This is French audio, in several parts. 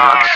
dark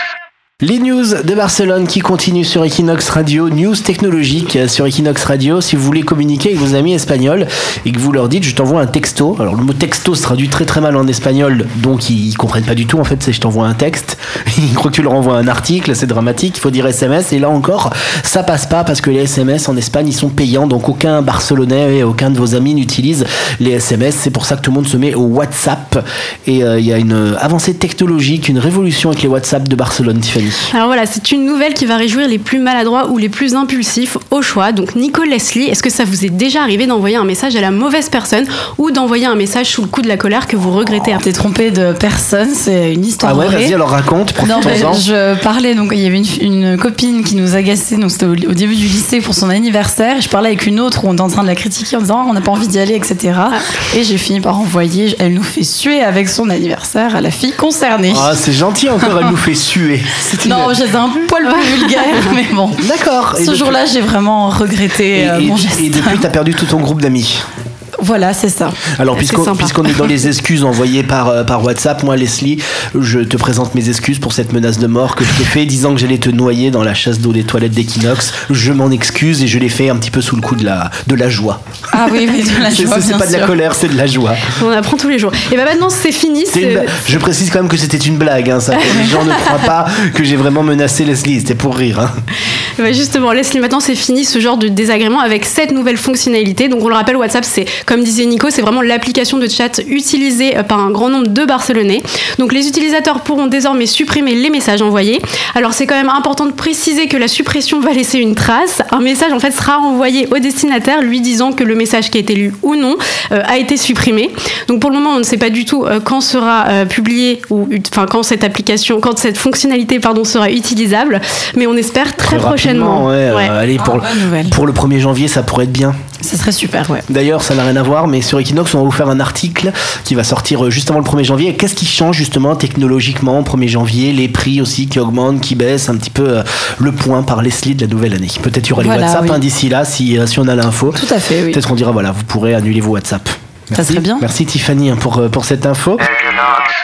Les news de Barcelone qui continuent sur Equinox Radio, news technologiques sur Equinox Radio. Si vous voulez communiquer avec vos amis espagnols et que vous leur dites je t'envoie un texto, alors le mot texto se traduit très très mal en espagnol, donc ils, comprennent pas du tout en fait, c'est je t'envoie un texte, ils croient que tu leur envoies un article, c'est dramatique, il faut dire SMS et là encore ça passe pas parce que les SMS en Espagne ils sont payants, donc aucun Barcelonais et aucun de vos amis n'utilise les SMS, c'est pour ça que tout le monde se met au WhatsApp. Et euh, il y a une avancée technologique, une révolution avec les WhatsApp de Barcelone, Tiffany. Alors voilà, c'est une nouvelle qui va réjouir les plus maladroits ou les plus impulsifs au choix. Donc Nico Leslie, est-ce que ça vous est déjà arrivé d'envoyer un message à la mauvaise personne ou d'envoyer un message sous le coup de la colère que vous regrettez T'es trompé de personne, c'est une histoire Ah ouais, vas-y, alors raconte, Non, mais profitons-en. je parlais, donc il y avait une, une copine qui nous agaçait, donc c'était au, au début du lycée pour son anniversaire. Et je parlais avec une autre où on était en train de la critiquer en disant Ah, on n'a pas envie d'y aller, etc. Et j'ai fini par envoyer, elle nous fait suer avec son anniversaire à la fille concernée. Ah, c'est gentil encore, elle nous fait suer. Non, j'étais un poil plus vulgaire, mais bon. D'accord. Ce depuis- jour-là, j'ai vraiment regretté Et, euh, et- mon geste. et depuis, t'as perdu tout ton groupe d'amis. Voilà, c'est ça. Alors, puisqu'on est dans les excuses envoyées par, euh, par WhatsApp, moi, Leslie, je te présente mes excuses pour cette menace de mort que je t'ai fait, disant que j'allais te noyer dans la chasse d'eau des toilettes d'Equinox. Je m'en excuse et je l'ai fait un petit peu sous le coup de la, de la joie. Ah oui, oui, de la joie, c'est pas de la colère, c'est de la joie. On apprend tous les jours. Et bah maintenant c'est fini. Une Je précise quand même que c'était une blague, hein, ça. Les gens ne croient pas que j'ai vraiment menacé Leslie, c'était pour rire. hein. Ouais, justement, Leslie, maintenant c'est fini ce genre de désagrément avec cette nouvelle fonctionnalité. Donc on le rappelle, WhatsApp, c'est comme disait Nico, c'est vraiment l'application de chat utilisée euh, par un grand nombre de Barcelonais. Donc les utilisateurs pourront désormais supprimer les messages envoyés. Alors c'est quand même important de préciser que la suppression va laisser une trace. Un message en fait sera envoyé au destinataire lui disant que le message qui a été lu ou non euh, a été supprimé. Donc pour le moment, on ne sait pas du tout euh, quand sera euh, publié ou enfin quand cette application, quand cette fonctionnalité pardon sera utilisable, mais on espère très, prochainement. Ouais, euh, allez, pour, Ah, pour le 1er janvier, ça pourrait être bien. Ça serait super, ouais. D'ailleurs, ça n'a rien à voir, mais sur Equinox, on va vous faire un article qui va sortir euh, juste avant le 1er janvier. Qu'est-ce qui change justement technologiquement au 1er janvier? Les prix aussi qui augmentent, qui baissent, un petit peu euh, le point par Leslie de la nouvelle année. Peut-être il y aura les Voilà, WhatsApp oui. hein, d'ici là, si, euh, si on a l'info. Tout à fait, oui. Peut-être qu'on dira, voilà, vous pourrez annuler vos WhatsApp. Ça serait bien. Merci Tiffany hein, pour, pour cette info. Equinox.